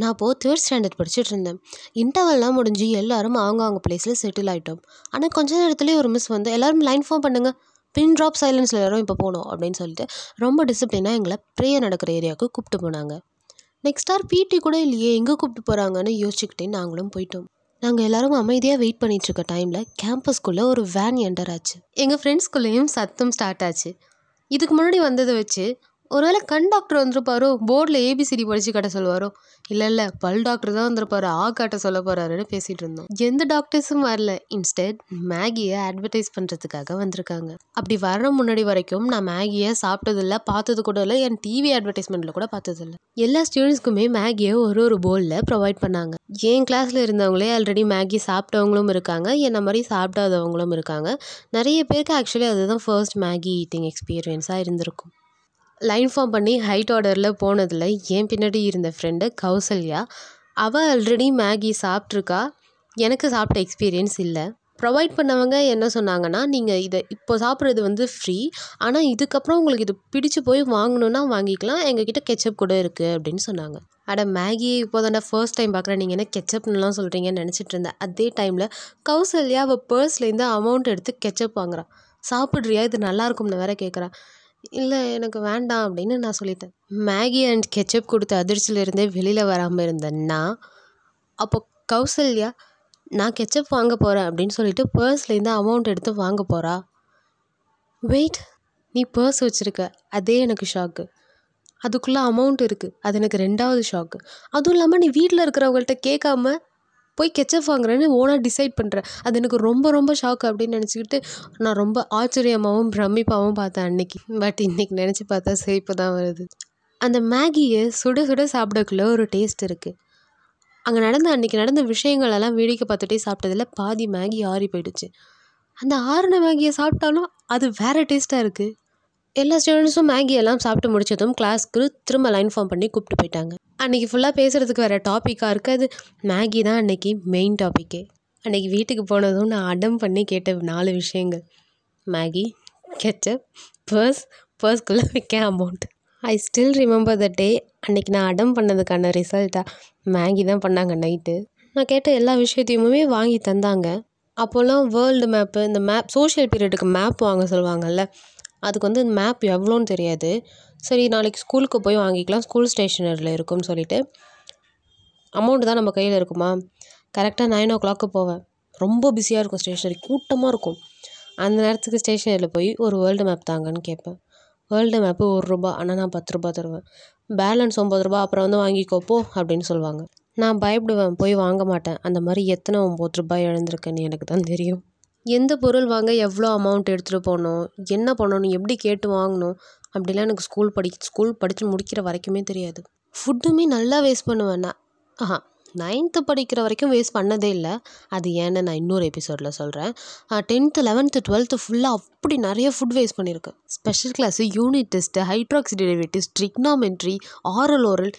நான் அப்போது third standard படிச்சுட்டு இருந்தேன் இன்டர்வல்லாம் முடிஞ்சு எல்லாரும் அவங்க அவங்க பிளேஸில் செட்டில் ஆகிட்டோம் ஆனால் கொஞ்ச நேரத்துலேயே ஒரு மிஸ் வந்து எல்லோரும் லைன் ஃபார்ம் பண்ணுங்கள் பின் ட்ராப் சைலன்ஸில் எல்லாரும் இப்போ போகணும் அப்படின்னு சொல்லிட்டு ரொம்ப டிசிப்ளினாக எங்களை ப்ரேயர் நடக்கிற ஏரியாவுக்கு கூப்பிட்டு போனாங்க. நெக்ஸ்ட் ஆர் பிடி கூட இல்லையே எங்கே கூப்பிட்டு போகிறாங்கன்னு யோசிச்சுக்கிட்டே நாங்களும் போயிட்டோம். நாங்கள் எல்லாரும் அமைதியாக வெயிட் பண்ணிகிட்ருக்க டைமில் கேம்பஸ்குள்ளே ஒரு வேன் என்டர் ஆச்சு. எங்கள் ஃப்ரெண்ட்ஸ்குள்ளேயும் சத்தம் ஸ்டார்ட் ஆச்சு. இதுக்கு முன்னாடி வந்ததை வச்சு ஒருவேளை கண் டாக்டர் வந்திருப்பாரோ? போர்டில் ஏபிசிடி படித்து காட்ட சொல்லுவாரோ? இல்லை இல்லை பல் டாக்டர் தான் வந்திருப்பாரு. ஆ காட்ட சொல்ல போகிறாருன்னு பேசிகிட்டு இருந்தோம். எந்த டாக்டர்ஸும் வரல. இன்ஸ்டெட் மேகியை அட்வர்டைஸ் பண்ணுறதுக்காக வந்திருக்காங்க. அப்படி வர முன்னாடி வரைக்கும் நான் மேகியை சாப்பிட்டதில்ல பார்த்தது கூட இல்லை. என் டிவி அட்வர்டைஸ்மெண்ட்டில் கூட பார்த்ததில்ல. எல்லா ஸ்டூடெண்ட்ஸ்க்குமே மேகியை ஒரு ஒரு போலில் ப்ரொவைட் பண்ணாங்க. என் கிளாஸில் இருந்தவங்களே ஆல்ரெடி மேகி சாப்பிட்டவங்களும் இருக்காங்க. என்ன மாதிரி சாப்பிடாதவங்களும் இருக்காங்க. நிறைய பேருக்கு ஆக்சுவலி அதுதான் ஃபர்ஸ்ட் மேகி ஈட்டிங் எக்ஸ்பீரியன்ஸாக இருந்திருக்கும். லைன் ஃபார்ம் பண்ணி ஹைட் ஆர்டரில் போனதில் என் பின்னாடி இருந்த ஃப்ரெண்டு கௌசல்யா அவள் ஆல்ரெடி மேகி சாப்பிட்ருக்கா எனக்கு சாப்பிட்ட எக்ஸ்பீரியன்ஸ் இல்லை. ப்ரொவைட் பண்ணவங்க என்ன சொன்னாங்கன்னா நீங்கள் இதை இப்போ சாப்பிட்றது வந்து ஃப்ரீ ஆனால் இதுக்கப்புறம் உங்களுக்கு இது பிடிச்சி போய் வாங்கணுன்னா வாங்கிக்கலாம். எங்ககிட்ட கெச்சப் கூட இருக்குது அப்படின்னு சொன்னாங்க. அட மேகி இப்போ தானே ஃபர்ஸ்ட் டைம் பார்க்குறேன் நீங்கள் என்ன கெச்சப்னுலாம் சொல்கிறீங்கன்னு நினச்சிட்டு இருந்தேன் அதே டைமில் கௌசல்யா அவள் பர்ஸ்லேருந்து அமௌண்ட் எடுத்து கெச்சப் வாங்குறான் சாப்பிட்றியா? இது நல்லா இருக்கும்னு வேற கேட்குறா இல்லை எனக்கு வேண்டாம் அப்படின்னு நான் சொல்லிட்டேன். மேகி அண்ட் கெச்சப் கொடுத்த அதிர்ச்சியிலேருந்தே வெளியில் வராமல் இருந்தேன்னா நான் அப்போ கௌசல்யா நான் கெச்சப் வாங்க போகிறேன் அப்படின்னு சொல்லிட்டு பர்ஸ்லேருந்து அமௌண்ட் எடுத்து வாங்க போகிறா வெயிட் நீ பர்ஸ் வச்சுருக்க அதே எனக்கு ஷாக்கு அதுக்குள்ளே அமௌண்ட் இருக்குது அது எனக்கு ரெண்டாவது ஷாக்கு அதுவும் இல்லாமல் நீ வீட்டில் இருக்கிறவங்கள்ட்ட கேட்காம போய் கெச்சப் வாங்குறேன்னு ஓனாக டிசைட் பண்ணுறேன் அது எனக்கு ரொம்ப ரொம்ப ஷாக் அப்படின்னு நினச்சிக்கிட்டு நான் ரொம்ப ஆச்சரியமாகவும் பிரமிப்பாகவும் பார்த்தேன் அன்னைக்கு. பட் இன்றைக்கி நினச்சி பார்த்தா சிரிப்பு தான் வருது. அந்த மேகியை சுட சுட சாப்பிடக்குள்ள ஒரு டேஸ்ட் இருக்குது அங்கே நடந்த அன்றைக்கி நடந்த விஷயங்களெல்லாம் வேடிக்கை பார்த்துட்டே சாப்பிட்டதில் பாதி மேகி ஆறி போயிடுச்சு. அந்த ஆறின மேகியை சாப்பிட்டாலும் அது வேறு டேஸ்ட்டாக இருக்குது எல்லா ஸ்டூடெண்ட்ஸும் மேகி எல்லாம் சாப்பிட்டு முடிச்சதும் கிளாஸ்க்கு திரும்ப லைன் ஃபார்ம் பண்ணி கூப்பிட்டு போயிட்டாங்க. அன்றைக்கி ஃபுல்லாக பேசுகிறதுக்கு வேறு டாப்பிக்காக இருக்காது மேகி தான் அன்றைக்கி மெயின் டாப்பிக்கே அன்றைக்கி வீட்டுக்கு போனதும் நான் அடம் பண்ணி கேட்ட நாலு விஷயங்கள். மேகி கெச்சப் பர்ஸ் பர்ஸ்குள்ளே வைக்க amount I still remember the day அன்றைக்கி நான் அடம் பண்ணதுக்கான ரிசல்ட்டாக மேகி தான் பண்ணாங்க நைட்டு நான் கேட்ட எல்லா விஷயத்தையுமே வாங்கி தந்தாங்க. அப்போல்லாம் வேர்ல்டு மேப்பு இந்த மேப் சோஷியல் பீரியடுக்கு மேப் வாங்க சொல்லுவாங்கல்ல அதுக்கு வந்து இந்த மேப் எவ்வளோன்னு தெரியாது. சரி நாளைக்கு ஸ்கூலுக்கு போய் வாங்கிக்கலாம். ஸ்கூல் ஸ்டேஷனரியில் இருக்கும்னு சொல்லிட்டு. அமௌண்ட்டு தான் நம்ம கையில் இருக்குமா? கரெக்டாக நைன் ஓ கிளாக்கு போவேன். ரொம்ப பிஸியாக இருக்கும் ஸ்டேஷனரி கூட்டமாக இருக்கும். அந்த நேரத்துக்கு ஸ்டேஷனரியில் போய் ஒரு வேர்ல்டு மேப் தாங்கன்னு கேட்பேன். வேர்ல்டு மேப்பு ஒரு ரூபா ஆனால் நான் பத்து ரூபா தருவேன். பேலன்ஸ் ஒம்பது ரூபா அப்புறம் வந்து வாங்கிக்கோ போ அப்படின்னு சொல்லுவாங்க. நான் பயப்படுவேன். போய் வாங்க மாட்டேன். அந்த மாதிரி எத்தனை ஒம்பது ரூபாய் இழந்திருக்கேன்னு எனக்கு தான் தெரியும். எந்த பொருள் வாங்க எவ்வளோ அமௌண்ட் எடுத்துகிட்டு போகணும்? என்ன பண்ணணும்? எப்படி கேட்டு வாங்கணும்? அப்படிலாம் எனக்கு ஸ்கூல் படி ஸ்கூல் படித்து முடிக்கிற வரைக்குமே தெரியாது. ஃபுட்டுமே நல்லா வேஸ்ட் பண்ணுவேன். நான் ஆஹா நைன்த்து படிக்கிற வரைக்கும் வேஸ்ட் பண்ணதே இல்லை. அது ஏன்னு நான் இன்னொரு எபிசோடில் சொல்கிறேன் டென்த்து லெவன்த்து டுவெல்த்து ஃபுல்லாக அப்படி நிறைய ஃபுட் வேஸ்ட் பண்ணியிருக்கேன். Special class unit test hydroxy derivatives trigonometry aural oral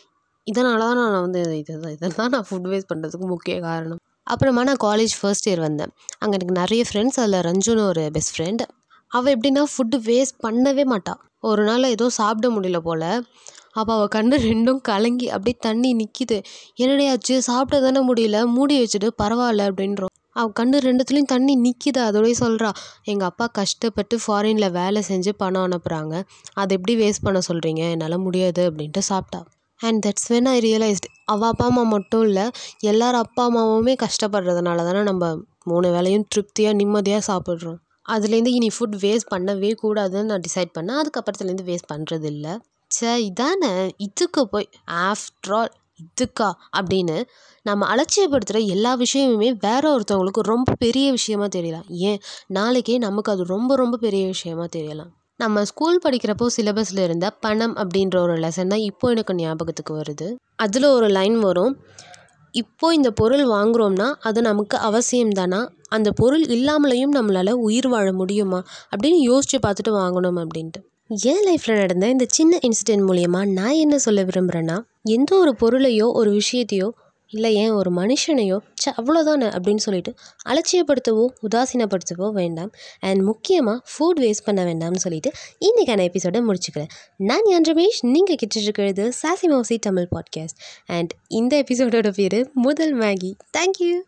இதனால தான் நான் வந்து இது தான் நான் ஃபுட் வேஸ்ட் பண்ணுறதுக்கு முக்கிய காரணம். அப்புறமா நான் காலேஜ் ஃபர்ஸ்ட் இயர் வந்தேன். அங்கே எனக்கு நிறைய ஃப்ரெண்ட்ஸ் அதில் ரஞ்சுன்னு ஒரு பெஸ்ட் ஃப்ரெண்ட் அவள் எப்படின்னா ஃபுட்டு வேஸ்ட் பண்ணவே மாட்டாள் ஒரு நாள் ஏதோ சாப்பிட முடியல போல். அப்போ அவள் கண்ணு ரெண்டும் கலங்கி அப்படியே தண்ணி நிற்கிது என்னடி ஆச்சு சாப்பிட தானே முடியல மூடி வச்சுட்டு பரவாயில்ல அப்படின்றோம் அவள் கண்ணு ரெண்டுத்துலேயும் தண்ணி நிற்கிது அதோடய சொல்கிறா எங்கள் அப்பா கஷ்டப்பட்டு ஃபாரினில் வேலை செஞ்சு பணம் அனுப்புகிறாங்க அதை எப்படி வேஸ்ட் பண்ண சொல்கிறீங்க என்னால் முடியாது அப்படின்ட்டு சாப்பிட்டா. And that's when I realised அவள் அப்பா அம்மா மட்டும் இல்லை எல்லார் அப்பா அம்மாவுமே கஷ்டப்படுறதுனால தானே நம்ம மூணு வேளையும் திருப்தியாக நிம்மதியாக சாப்பிட்றோம். அதுலேருந்து இனி ஃபுட் வேஸ்ட் பண்ணவே கூடாதுன்னு நான் டிசைட் பண்ணேன். அதுக்கப்புறத்துலேருந்து வேஸ்ட் பண்ணுறது இல்லை ச்சே இதானே? இதுக்கு போய் ஆஃப்டர் ஆல் இதுக்கா? அப்படின்னு நம்ம அலட்சியப்படுத்துகிற எல்லா விஷயமுமே வேற ஒருத்தவங்களுக்கு ரொம்ப பெரிய விஷயமா தெரியலாம். ஏன்? நாளைக்கே நமக்கு அது ரொம்ப ரொம்ப பெரிய விஷயமா தெரியலாம். நம்ம ஸ்கூல் படிக்கிறப்போ சிலபஸில் இருந்த பணம் அப்படின்ற ஒரு லெசன் தான் இப்போ எனக்கு ஞாபகத்துக்கு வருது. அதில் ஒரு லைன் வரும். இப்போது இந்த பொருள் வாங்குகிறோம்னா அது நமக்கு அவசியம் தானா? அந்த பொருள் இல்லாமலேயும் நம்மளால் உயிர் வாழ முடியுமா? அப்படின்னு யோசித்து பார்த்துட்டு வாங்கணும் அப்படின்ட்டு. என் லைஃப்பில் நடந்த இந்த சின்ன இன்சிடென்ட் மூலயமா நான் என்ன சொல்ல விரும்புகிறேன்னா எந்த ஒரு பொருளையோ ஒரு விஷயத்தையோ இல்லை ஏன் ஒரு மனுஷனையோ ச்ச அவ்வளோதானே அப்படின்னு சொல்லிட்டு அலட்சியப்படுத்தவோ உதாசீனப்படுத்தவோ வேண்டாம். அண்ட் முக்கியமாக ஃபுட் வேஸ்ட் பண்ண வேண்டாம்னு சொல்லிட்டு இன்றைக்கான எபிசோடை முடிச்சுக்கிறேன். நான் என் ரமேஷ் நீங்கள் கிட்டிருக்கிறது சாசி மோசி தமிழ் பாட்காஸ்ட் அண்ட் இந்த எபிசோடோட பேர் முதல் மேகி. தேங்க்யூ